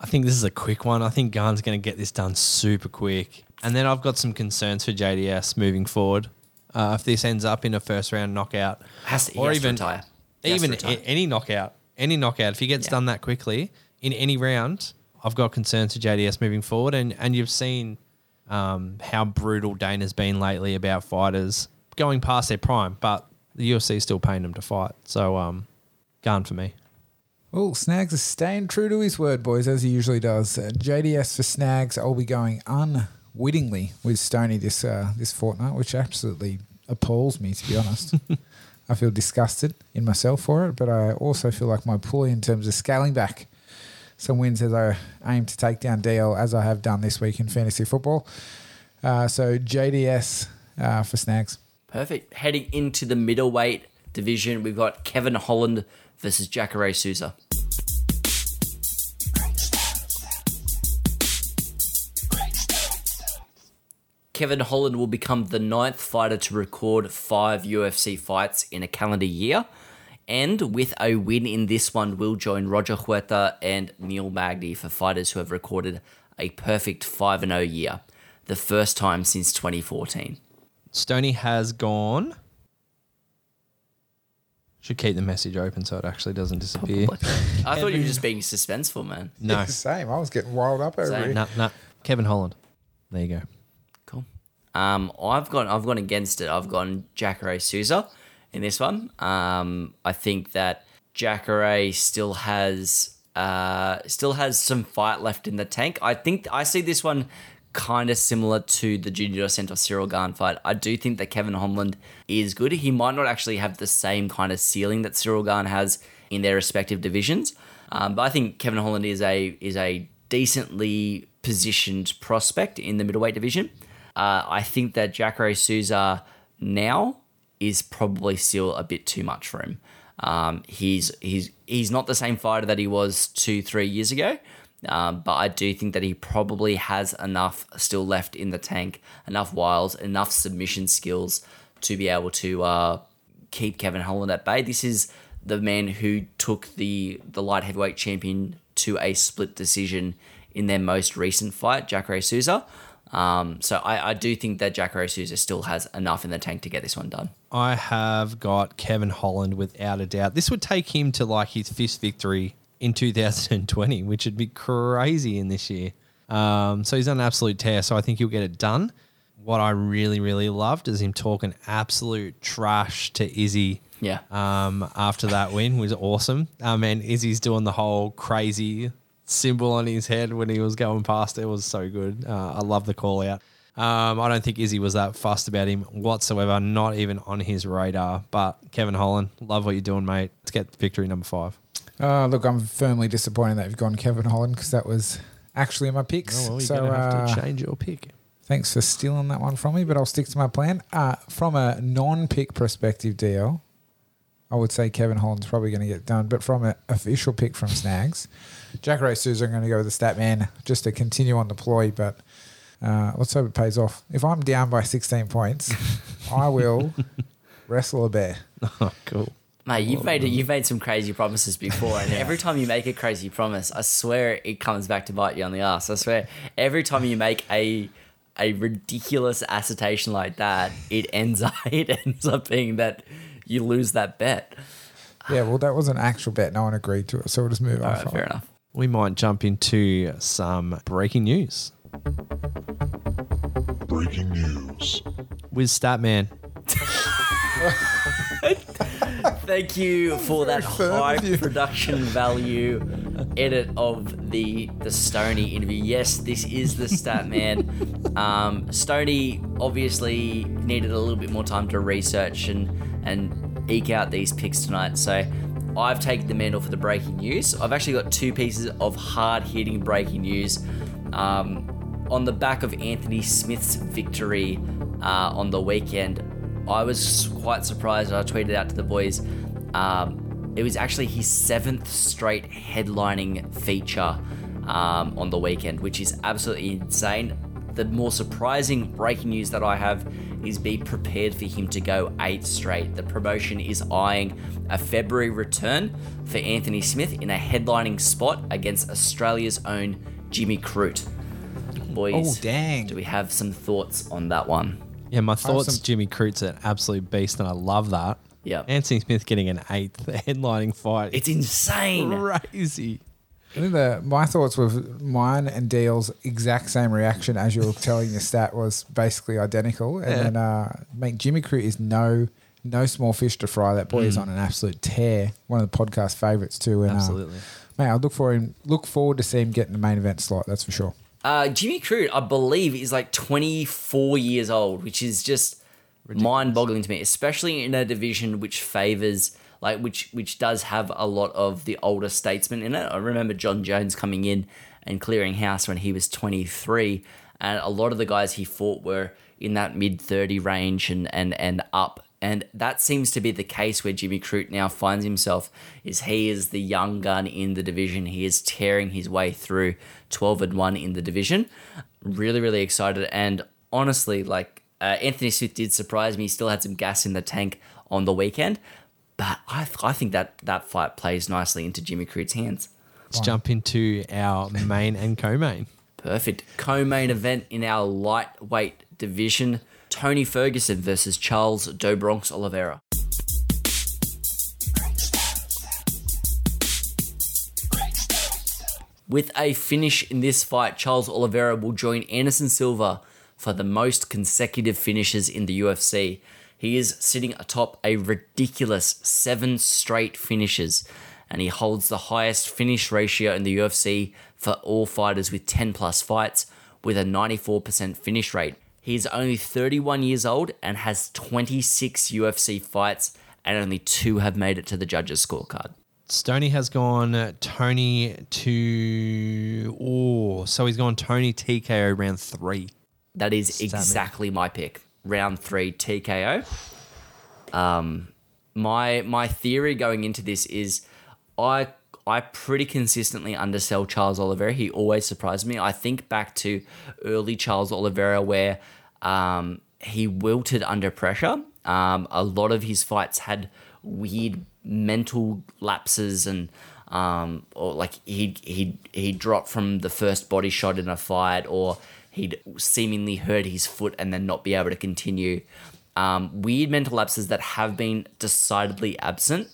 S2: I think this is a quick one. I think Gane's going to get this done super quick. And then I've got some concerns for JDS moving forward. Uh, if this ends up in a first round knockout,
S3: Has to,
S2: or
S3: has
S2: even
S3: retire. Has
S2: even
S3: retire.
S2: any knockout, any knockout, if he gets
S3: Yeah.
S2: done that quickly in any round, I've got concerns for JDS moving forward. And and you've seen um, how brutal Dana's been lately about fighters going past their prime, but the UFC is still paying them to fight. So um, Gane for me.
S1: Well, Snags is staying true to his word, boys, as he usually does. Uh, JDS for Snags, I'll be going unwittingly with Stoney this uh, this fortnight, which absolutely appalls me, to be honest. I feel disgusted in myself for it, but I also feel like my pulley in terms of scaling back some wins as I aim to take down DL as I have done this week in fantasy football. Uh, so JDS uh, for Snags.
S3: Perfect. Heading into the middleweight division, we've got Kevin Holland versus Jacare Souza. Kevin Holland will become the ninth fighter to record five UFC fights in a calendar year. And with a win in this one, will join Roger Huerta and Neil Magny for fighters who have recorded a perfect 5 0 year, the first time since 2014.
S2: Stoney has gone. Should keep the message open so it actually doesn't disappear.
S3: I thought you were just being suspenseful, man.
S2: No,
S1: Same. I was getting wild up over
S3: Same.
S1: here.
S2: no, no. Kevin Holland. There you go.
S3: Cool. Um, I've gone. I've gone against it. I've gone Jacare Souza in this one. Um, I think that Jacare still has uh, still has some fight left in the tank. I think I see this one kind of similar to the Junior Santos Ciryl Gane fight. I do think that Kevin Holland is good. He might not actually have the same kind of ceiling that Ciryl Gane has in their respective divisions, um, but I think Kevin Holland is a is a decently positioned prospect in the middleweight division. Uh, I think that Jacare Souza now is probably still a bit too much for him. Um, he's he's he's not the same fighter that he was two three years ago, um, but I do think that he probably has enough still left in the tank, enough wiles, enough submission skills to be able to uh, keep Kevin Holland at bay. This is the man who took the the light heavyweight champion to a split decision in their most recent fight, Jacare Souza. Um, so I, I do think that Jacare Souza still has enough in the tank to get this one done.
S2: I have got Kevin Holland without a doubt. This would take him to like his fifth victory in 2020, which would be crazy in this year. Um, so he's on an absolute tear. So I think he'll get it done. What I really, really loved is him talking absolute trash to Izzy.
S3: Yeah.
S2: Um, after that win was awesome. Um, and Izzy's doing the whole crazy symbol on his head when he was going past. It was so good. Uh, I love the call out. Um, I don't think Izzy was that fussed about him whatsoever, not even on his radar. But Kevin Holland, love what you're doing, mate. Let's get victory number five.
S1: Uh, look, I'm firmly disappointed that you've gone Kevin Holland because that was actually my picks.
S2: Oh, well, you're
S1: so
S2: going to have
S1: uh,
S2: to change your pick.
S1: thanks for stealing that one from me, but I'll stick to my plan. Uh, from a non-pick perspective, DL, I would say Kevin Holland's probably going to get done. But from an official pick from Snags, Jacare Souza, I'm going to go with the stat man just to continue on the ploy. But uh, let's hope it pays off. If I'm down by 16 points, I will wrestle a bear.
S2: Oh, cool.
S3: Mate, you've oh, made you've made some crazy promises before, and every time you make a crazy promise, I swear it comes back to bite you on the ass. I swear, every time you make a a ridiculous assertion like that, it ends up it ends up being that you lose that bet.
S1: Yeah, well, that was an actual bet. No one agreed to it, so we'll just move
S3: All
S1: on.
S3: right, fair enough.
S2: We might jump into some breaking news
S5: Breaking news.
S2: with Statman.
S3: Thank you for that high production value edit of the the Stoney interview. Yes, this is the stat man. Um, Stoney obviously needed a little bit more time to research and and eke out these picks tonight. So I've taken the mantle for the breaking news. I've actually got two pieces of hard hitting breaking news. Um, on the back of Anthony Smith's victory uh, on the weekend, I was quite surprised. I tweeted out to the boys. Um, it was actually his seventh straight headlining feature um, on the weekend, which is absolutely insane. The more surprising breaking news that I have is be prepared for him to go eight straight. The promotion is eyeing a February return for Anthony Smith in a headlining spot against Australia's own Jimmy Crute. Boys,
S1: Oh, dang.
S3: do we have some thoughts on that one?
S2: Yeah, my thoughts.
S1: some-
S2: Jimmy Crute's an absolute beast, and I love that.
S3: Yeah.
S2: Anthony Smith getting an eighth headlining fight.
S3: It's insane.
S2: crazy.
S1: I think the, my thoughts were mine and DL's exact same reaction as you were telling the stat was basically identical. And
S2: Yeah.
S1: then, uh, mate, Jimmy Crute is no no small fish to fry. That boy is on an absolute tear. One of the podcast favorites too. And, uh,
S2: Absolutely.
S1: mate, I look for him. Look forward to see him getting the main event slot. That's for sure.
S3: Uh, Jimmy Crute, I believe, is like 24 years old, which is just mind-boggling to me, especially in a division which favors like which which does have a lot of the older statesmen in it. I remember Jon Jones coming in and clearing house when he was 23, and a lot of the guys he fought were in that mid 30 range and and and up. And that seems to be the case where Jimmy Crute now finds himself. Is he is the young gun in the division? He is tearing his way through 12 and one in the division. Really, really excited. And honestly, like uh, Anthony Smith did surprise me. He still had some gas in the tank on the weekend, but I, I think that that fight plays nicely into Jimmy Crute's hands.
S2: Let's jump into our main and co-main.
S3: Perfect. Co-main event in our lightweight division: Tony Ferguson versus Charles Do Bronx Oliveira. With a finish in this fight, Charles Oliveira will join Anderson Silva for the most consecutive finishes in the UFC. He is sitting atop a ridiculous seven straight finishes, and he holds the highest finish ratio in the UFC for all fighters with 10 plus fights, with a 94% finish rate. He's only 31 years old and has 26 UFC fights, and only two have made it to the judges' scorecard.
S2: Stoney has gone Tony to oh, so he's gone Tony TKO round three.
S3: That is
S2: Stab
S3: exactly my pick. Round three TKO. Um, my my theory going into this is, I I pretty consistently undersell Charles Oliveira. He always surprised me. I think back to early Charles Oliveira where um, he wilted under pressure. Um, a lot of his fights had weird mental lapses and um, or like he he he dropped from the first body shot in a fight, or he'd seemingly hurt his foot and then not be able to continue. Um, weird mental lapses that have been decidedly absent.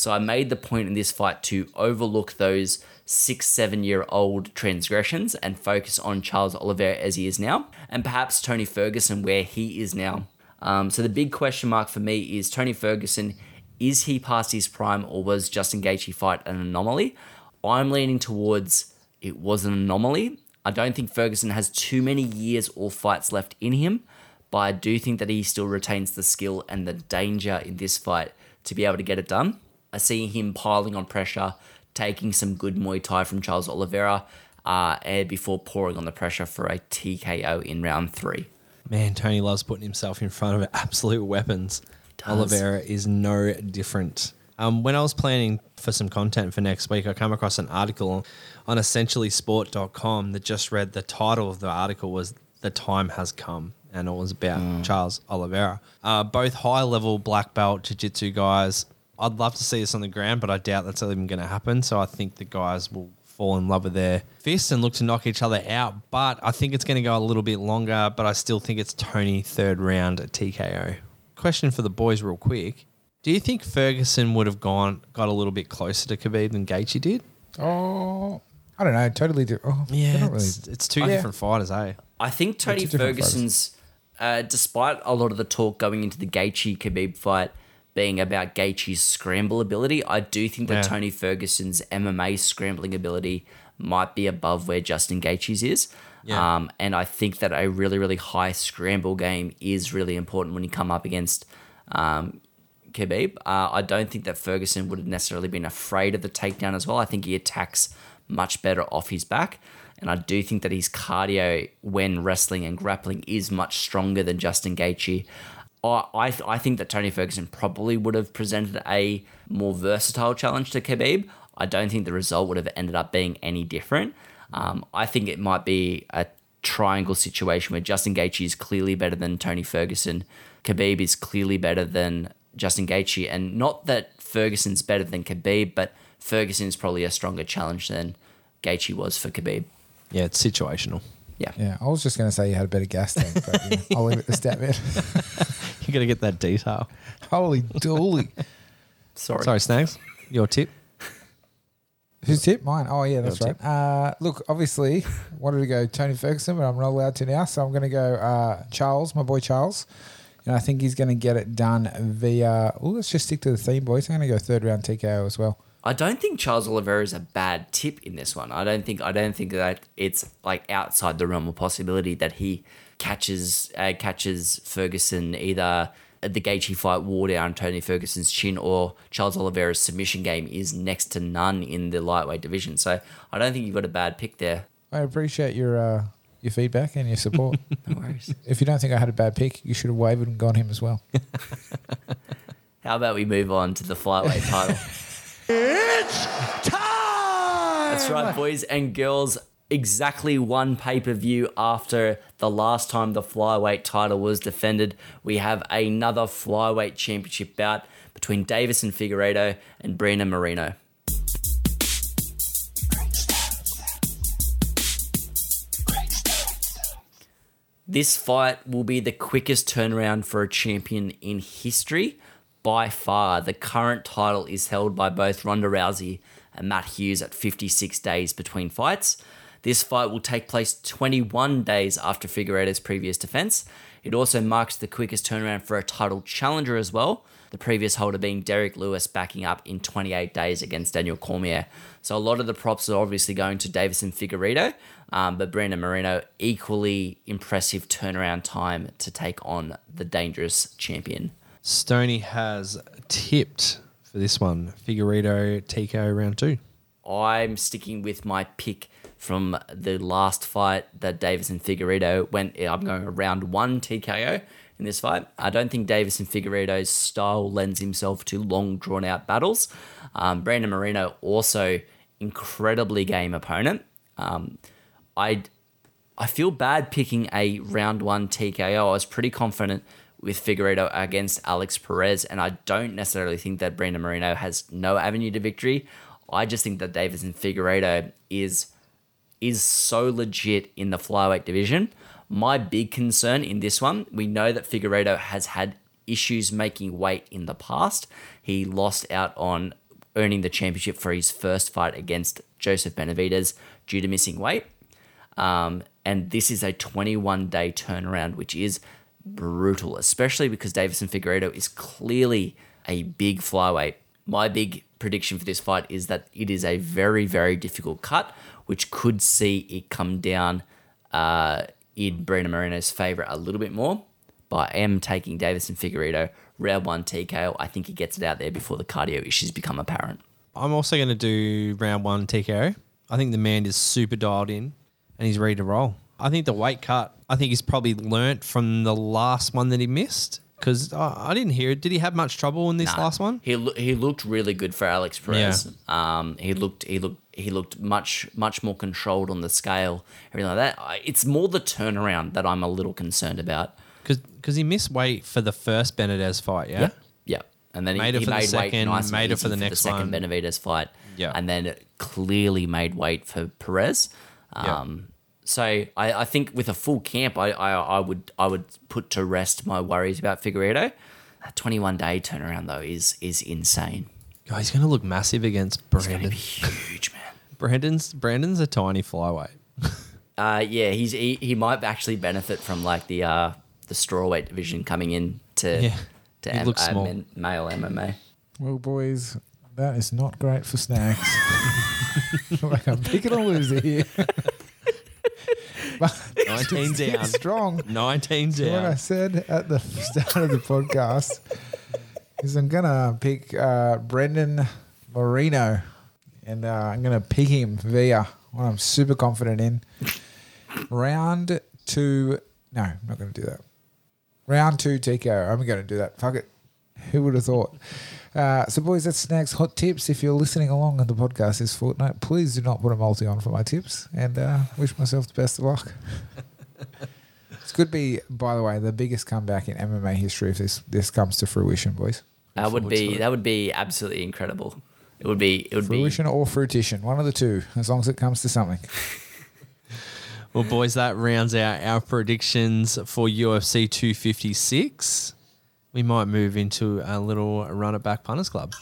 S3: So I made the point in this fight to overlook those six, seven year old transgressions and focus on Charles Oliveira as he is now, and perhaps Tony Ferguson where he is now. Um, so the big question mark for me is Tony Ferguson. Is he past his prime or was Justin Gaethje fight an anomaly? I'm leaning towards it was an anomaly. I don't think Ferguson has too many years or fights left in him, but I do think that he still retains the skill and the danger in this fight to be able to get it done. I see him piling on pressure, taking some good Muay Thai from Charles Oliveira, uh, and before pouring on the pressure for a TKO in round three.
S2: Man, Tony loves putting himself in front of absolute weapons. Oliveira is no different. Um, when I was planning for some content for next week, I came across an article on essentiallysport.com that just read the title of the article was The Time Has Come. And it was about Charles Oliveira. Uh, both high level black belt jiu jitsu guys. I'd love to see this on the ground, but I doubt that's even going to happen. So I think the guys will fall in love with their fists and look to knock each other out. But I think it's going to go a little bit longer, but I still think it's Tony third round at TKO. Question for the boys, real quick. Do you think Ferguson would have gone got a little bit closer to Khabib than Gaethje did?
S1: Oh, I don't know. Totally. Di- oh, they're not really-
S2: it's, it's two
S1: Yeah.
S2: different fighters, eh?
S3: I think Tony Ferguson's, uh, despite a lot of the talk going into the Gaethje Khabib fight being about Gaethje's scramble ability, I do think that
S2: Yeah.
S3: Tony Ferguson's MMA scrambling ability might be above where Justin Gaethje's is.
S2: Yeah.
S3: Um, and I think that a really, really high scramble game is really important when you come up against um, Khabib. Uh, I don't think that Ferguson would have necessarily been afraid of the takedown as well. I think he attacks much better off his back. And I do think that his cardio when wrestling and grappling is much stronger than Justin Gaethje. I, I, I think that Tony Ferguson probably would have presented a more versatile challenge to Khabib. I don't think the result would have ended up being any different. Um, I think it might be a triangle situation where Justin Gaethje is clearly better than Tony Ferguson. Khabib is clearly better than Justin Gaethje, and not that Ferguson's better than Khabib, but Ferguson is probably a stronger challenge than Gaethje was for Khabib.
S2: Yeah, it's situational.
S3: Yeah.
S1: Yeah, I was just going to say you had a better gas tank, but yeah, I'll leave it to stat man.
S2: You got to get that detail.
S1: Holy dooly.
S3: Sorry.
S2: Sorry, Snags. Your tip?
S1: Whose tip? Mine. Oh, yeah, that's
S2: Your
S1: right. Uh, look, obviously, wanted to go Tony Ferguson, but I'm not allowed to now. So I'm going to go uh, Charles, my boy Charles. And I think he's going to get it done via. Oh, let's just stick to the theme, boys. I'm going to go third round TKO as well.
S3: I don't think Charles Oliveira is a bad tip in this one. I don't think I don't think that it's like outside the realm of possibility that he catches uh, catches Ferguson either at the Gaethje fight wore down Tony Ferguson's chin or Charles Oliveira's submission game is next to none in the lightweight division. So I don't think you've got a bad pick there.
S1: I appreciate your uh, your feedback and your support.
S3: No worries.
S1: if you don't think I had a bad pick, you should have wavered and gone him as well.
S3: How about we move on to the flyweight title? it's time! That's right, boys and girls. Exactly one pay per view after the last time the flyweight title was defended, we have another flyweight championship bout between Deiveson Figueiredo and Brandon Moreno. This fight will be the quickest turnaround for a champion in history. By far, the current title is held by both Ronda Rousey and Matt Hughes at 56 days between fights. This fight will take place 21 days after Figueiredo's previous defense. It also marks the quickest turnaround for a title challenger as well. The previous holder being Derrick Lewis backing up in 28 days against Daniel Cormier. So a lot of the props are obviously going to Deiveson Figueiredo, um, but Brandon Moreno equally impressive turnaround time to take on the dangerous champion.
S2: Stoney has tipped for this one. Figueiredo, TKO round two.
S3: I'm sticking with my pick from the last fight that Deiveson Figueiredo went. I'm going around one TKO in this fight. I don't think Deiveson Figueiredo's style lends himself to long, drawn out battles. Um, Brandon Moreno also incredibly game opponent. Um, I I feel bad picking a round one TKO. I was pretty confident with Figueiredo against Alex Perez, and I don't necessarily think that Brandon Moreno has no avenue to victory. I just think that Deiveson Figueiredo is is so legit in the flyweight division. My big concern in this one, we know that Figueiredo has had issues making weight in the past. He lost out on earning the championship for his first fight against Joseph Benavidez due to missing weight. Um, and this is a 21 day turnaround, which is brutal, especially because Deiveson Figueiredo is clearly a big flyweight. My big prediction for this fight is that it is a very, very difficult cut, which could see it come down uh, in Brandon Moreno's favour a little bit more. But I am taking Deiveson Figueiredo, round one TKO. I think he gets it out there before the cardio issues become apparent.
S2: I'm also going to do round one TKO. I think the man is super dialed in and he's ready to roll. I think the weight cut, I think he's probably learnt from the last one that he missed because I, I didn't hear it. Did he have much trouble in this
S3: Nah,
S2: last one?
S3: He loo- he looked really good for Alex Perez. Um, he looked he looked he looked much much more controlled on the scale, everything like that. It's more the turnaround that I'm a little concerned about.
S2: Because he missed weight for the first Benavidez fight, yeah?
S3: Yeah. And then
S2: Made
S3: he,
S2: it
S3: he
S2: for the
S3: made weight
S2: second,
S3: nice
S2: made it for the next
S3: second
S2: one.
S3: Benavidez fight.
S2: Yeah.
S3: And then clearly made weight for Perez.
S2: Yeah.
S3: Um, So I, I think with a full camp, I, I, I would I would put to rest my worries about Figueiredo. That 21 day turnaround though is is insane.
S2: Oh, he's going to look massive against Brandon.
S3: be huge, man.
S2: Brandon's Brandon's a tiny flyweight.
S3: Uh, yeah, he's he, he might actually benefit from like the uh the strawweight division coming in to
S2: Yeah,
S3: to
S2: he
S3: M-
S2: looks
S3: uh,
S2: small.
S3: men- male MMA.
S1: Well, boys, that is not great for Snags. like I'm picking a loser here. but
S2: 19 down.
S1: strong.
S2: 19
S1: So what I said at the start of the podcast is I'm gonna pick uh, Brandon Moreno, and uh, I'm gonna pick him via what I'm super confident in. Round two. No, I'm not gonna do that. Round two TKO. I'm gonna do that. Fuck it. Who would have thought? Uh, so, boys, that's Snags Hot Tips. If you're listening along on the podcast this fortnight, please do not put a multi on for my tips and uh, wish myself the best of luck. This could be, by the way, the biggest comeback in MMA history if this this comes to fruition, boys.
S3: That would be that would be absolutely incredible. It would be it would
S1: Fruition or fruition, one of the two, as long as it comes to something.
S2: Well, boys, that rounds out our predictions for UFC 256. We might move into a little run it back punters club.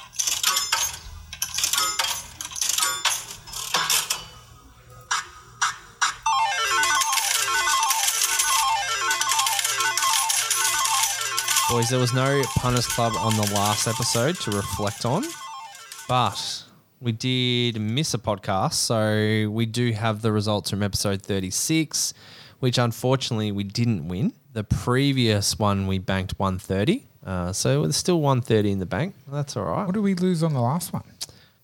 S2: Boys, there was no punters club on the last episode to reflect on, but we did miss a podcast, so we do have the results from episode 36, which unfortunately we didn't win. The previous one we banked 130, uh, so there's still 130 in the bank. That's all right.
S1: What did we lose on the last one?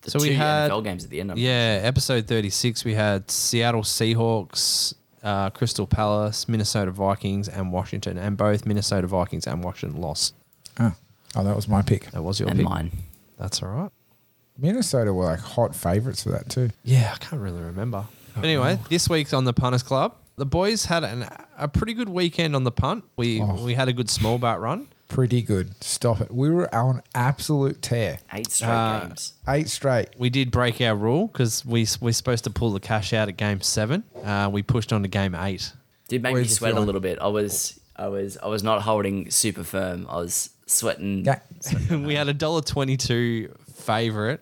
S3: the
S2: So
S3: two
S2: we had-
S3: NFL games at the end of it.
S2: Yeah, episode 36, we had Seattle Seahawks, uh, Crystal Palace, Minnesota Vikings, and Washington, and both Minnesota Vikings and Washington lost.
S1: Oh, oh that was my pick.
S2: That was your
S3: and
S2: pick.
S3: mine.
S2: That's all right.
S1: Minnesota were like hot favourites for that too.
S2: Yeah, I can't really remember. But anyway, this week's on the Punters Club. The boys had an, a pretty good weekend on the punt. We
S1: Oh.
S2: we had a good small bat run.
S1: Pretty good. Stop it. We were on absolute tear.
S3: Eight straight
S2: Uh,
S3: games.
S1: Eight straight.
S2: We did break our rule because we we're supposed to pull the cash out at game seven. Uh, we pushed on to game eight.
S3: Did make
S1: Where's
S3: me
S1: the
S3: sweat a
S1: feeling?
S3: little bit. I was I was I was not holding super firm. I was sweating.
S1: Yeah.
S2: we had a dollar twenty two favorite.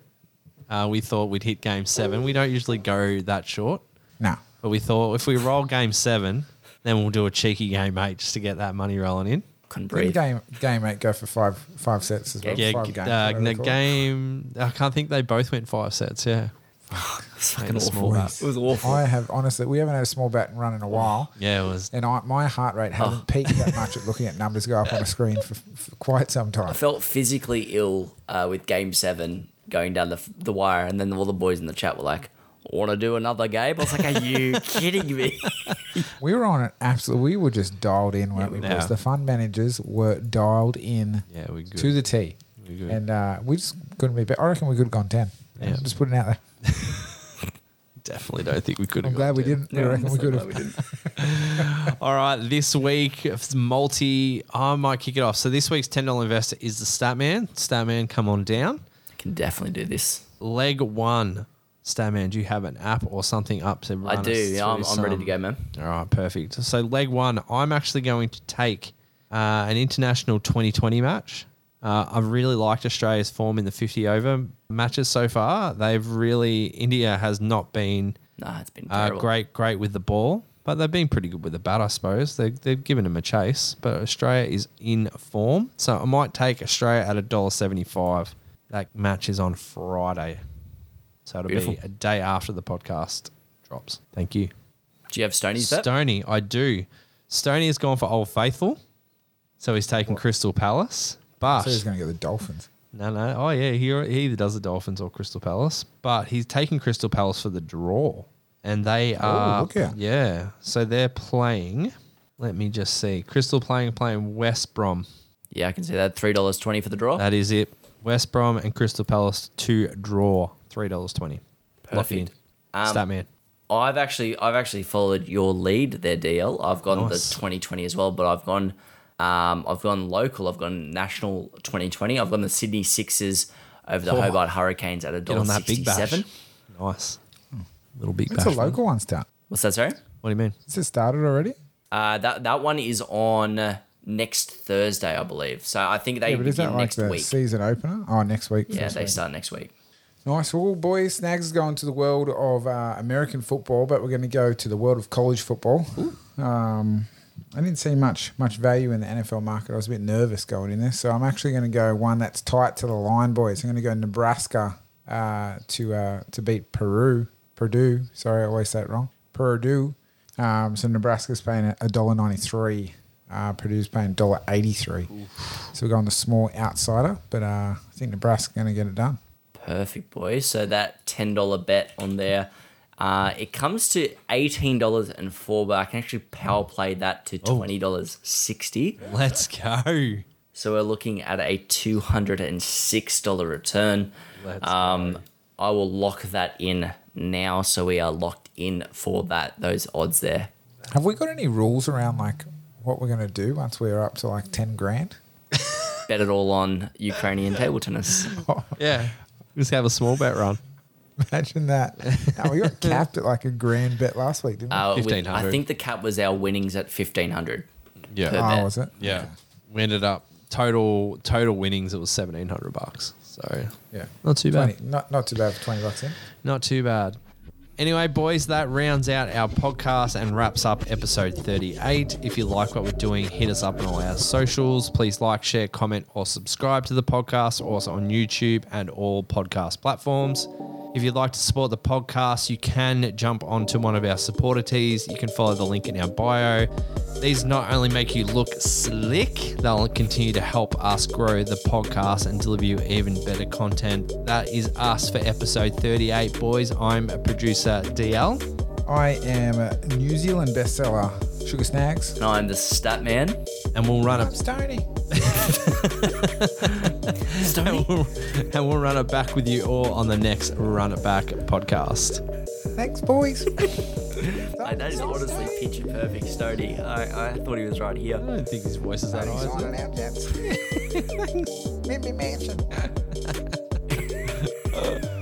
S2: Uh, we thought we'd hit game seven. We don't usually go that short,
S1: No.
S2: but we thought if we roll game seven, then we'll do a cheeky game eight just to get that money rolling in.
S3: couldn't
S1: Didn't
S3: breathe.
S1: game game eight go for five five sets as well.
S3: Yeah,
S2: Yeah,
S1: five
S2: g-
S1: games,
S2: uh,
S1: whatever
S2: the
S1: they call it.
S2: game. I can't think they both went five sets. Yeah,
S3: It's fucking
S2: a small
S3: awful.
S2: bat.
S3: It was awful.
S1: I have honestly, we haven't had a small bat and run in a while.
S2: yeah, it was.
S1: And I, my heart rate hasn't
S3: Oh.
S1: peaked that much at looking at numbers go up on a screen for, for quite some time.
S3: I felt physically ill uh, with Game Seven going down the the wire, and then all the boys in the chat were like, "Want to do another game?" I was like, "Are you kidding me?"
S1: We were on it absolutely. We were just dialed in, weren't we?
S2: Yeah.
S1: Boys? The fund managers were dialed in
S2: Yeah, we good.
S1: to the T,
S2: We
S1: and uh, we just couldn't be. better. I reckon we could have gone ten.
S2: Yeah.
S1: Just putting it out there.
S2: Definitely don't think we could.
S1: I'm glad we didn't. I reckon we could have.
S3: didn't.
S2: All right, this week multi. I might kick it off. So this week's ten dollar investor is the Statman. Statman, come on down.
S3: Can definitely do this.
S2: Leg one. Statman, do you have an app or something up to run
S3: I do.
S2: us
S3: Yeah, I'm, I'm ready to go, man.
S2: All right, perfect. So leg one, I'm actually going to take uh, an international 2020 match. Uh, I've really liked Australia's form in the 50 over matches so far. They've really India has not been
S3: Nah, it's been
S2: uh, great, great with the ball, but they've been pretty good with the bat, I suppose. They, they've given them a chase, but Australia is in form, so I might take Australia at a dollar seventy-five. That match is on Friday, so it'll
S3: Beautiful.
S2: be a day after the podcast drops. Thank you.
S3: Do you have Stoney's bet?
S2: Stoney, I do. Stoney has gone for Old Faithful, so he's taken Crystal Palace. But
S1: So he's going to get the Dolphins.
S2: no, no. Oh, yeah. He, he either does the Dolphins or Crystal Palace. But he's taking Crystal Palace for the draw. And they are.
S1: look.
S2: Yeah. So they're playing. Let me just see. Crystal playing playing West Brom.
S3: Yeah, I can see that. Three dollars twenty for the draw.
S2: That is it. West Brom and Crystal Palace to draw. $3.20. Lock in.
S3: Perfect. Um,
S2: Statman.
S3: I've actually I've actually followed your lead there, DL. I've gone
S2: Nice.
S3: the 2020 as well, but I've gone um, I've gone local. I've gone national 2020. I've gone the Sydney Sixers over the
S2: Oh.
S3: Hobart Hurricanes at a dollar
S2: on that big bash.
S3: sixty-seven.
S2: Nice. Little big
S1: It's a local one start.
S3: What's that? Sorry.
S2: What do you mean?
S1: Is it started already?
S3: Uh, that that one is on uh, next Thursday, I believe. So I think they
S1: Yeah, but is
S3: begin
S1: that like the
S3: week.
S1: season opener? Oh, next week.
S3: Yeah, they
S1: week.
S3: start next week.
S1: Nice. Well, boys, Snags is going to the world of uh, American football, but we're going to go to the world of college football. Um, I didn't see much much value in the NFL market. I was a bit nervous going in there, so I'm actually going to go one that's tight to the line, boys. I'm going to go Nebraska uh, to uh, to beat Peru, Purdue. Sorry, I always say it wrong. Purdue. Um, so Nebraska's paying a dollar ninety three. Uh, Purdue's paying dollar eighty three. So we're going the small outsider, but uh, I think Nebraska's going to get it done.
S3: Perfect, boys. So that ten dollar bet on there, uh, it comes to eighteen dollars and four. But I can actually power play that to
S2: Oh.
S3: twenty dollars sixty.
S2: Let's go.
S3: So we're looking at a two hundred and six dollar return.
S2: Let's
S3: Um, I will lock that in now. So we are locked in for that those odds there.
S1: Have we got any rules around like what we're going to do once we're up to like 10 grand?
S3: Bet it all on Ukrainian table tennis.
S2: Yeah. Just have a small bet run.
S1: Imagine that. No, we got capped at like a grand bet last week, didn't we?
S3: Uh, with-
S2: 1500.
S3: I think the cap was our winnings at fifteen hundred.
S2: Yeah.
S3: per
S1: oh,
S3: bet.
S1: was it?
S2: Yeah.
S1: Okay.
S2: We ended up total total winnings. It was seventeen hundred bucks. So
S1: Yeah.
S2: Not too bad.
S1: 20, not, not too bad for 20 bucks in.
S2: not too bad. Anyway, boys, that rounds out our podcast and wraps up episode 38. If you like what we're doing, hit us up on all our socials. Please like, share, comment, or subscribe to the podcast, also on YouTube and all podcast platforms. If you'd like to support the podcast, you can jump onto one of our supporter tees. You can follow the link in our bio. These not only make you look slick, they'll continue to help us grow the podcast and deliver you even better content. That is us for episode 38, boys. I'm producer DL.
S1: I am a New Zealand bestseller, Sugar Snags.
S3: And I'm the stat man.
S2: And we'll run
S1: I'm
S2: it
S1: Stoney.
S2: and we'll, and we'll run it back with you all on the next Run It Back podcast.
S1: Thanks, boys.
S3: Like, that is honestly picture perfect, Stody. I, I thought he was right here.
S2: I don't think his voice is that high. is it?
S1: out, gents. Meet me mansion.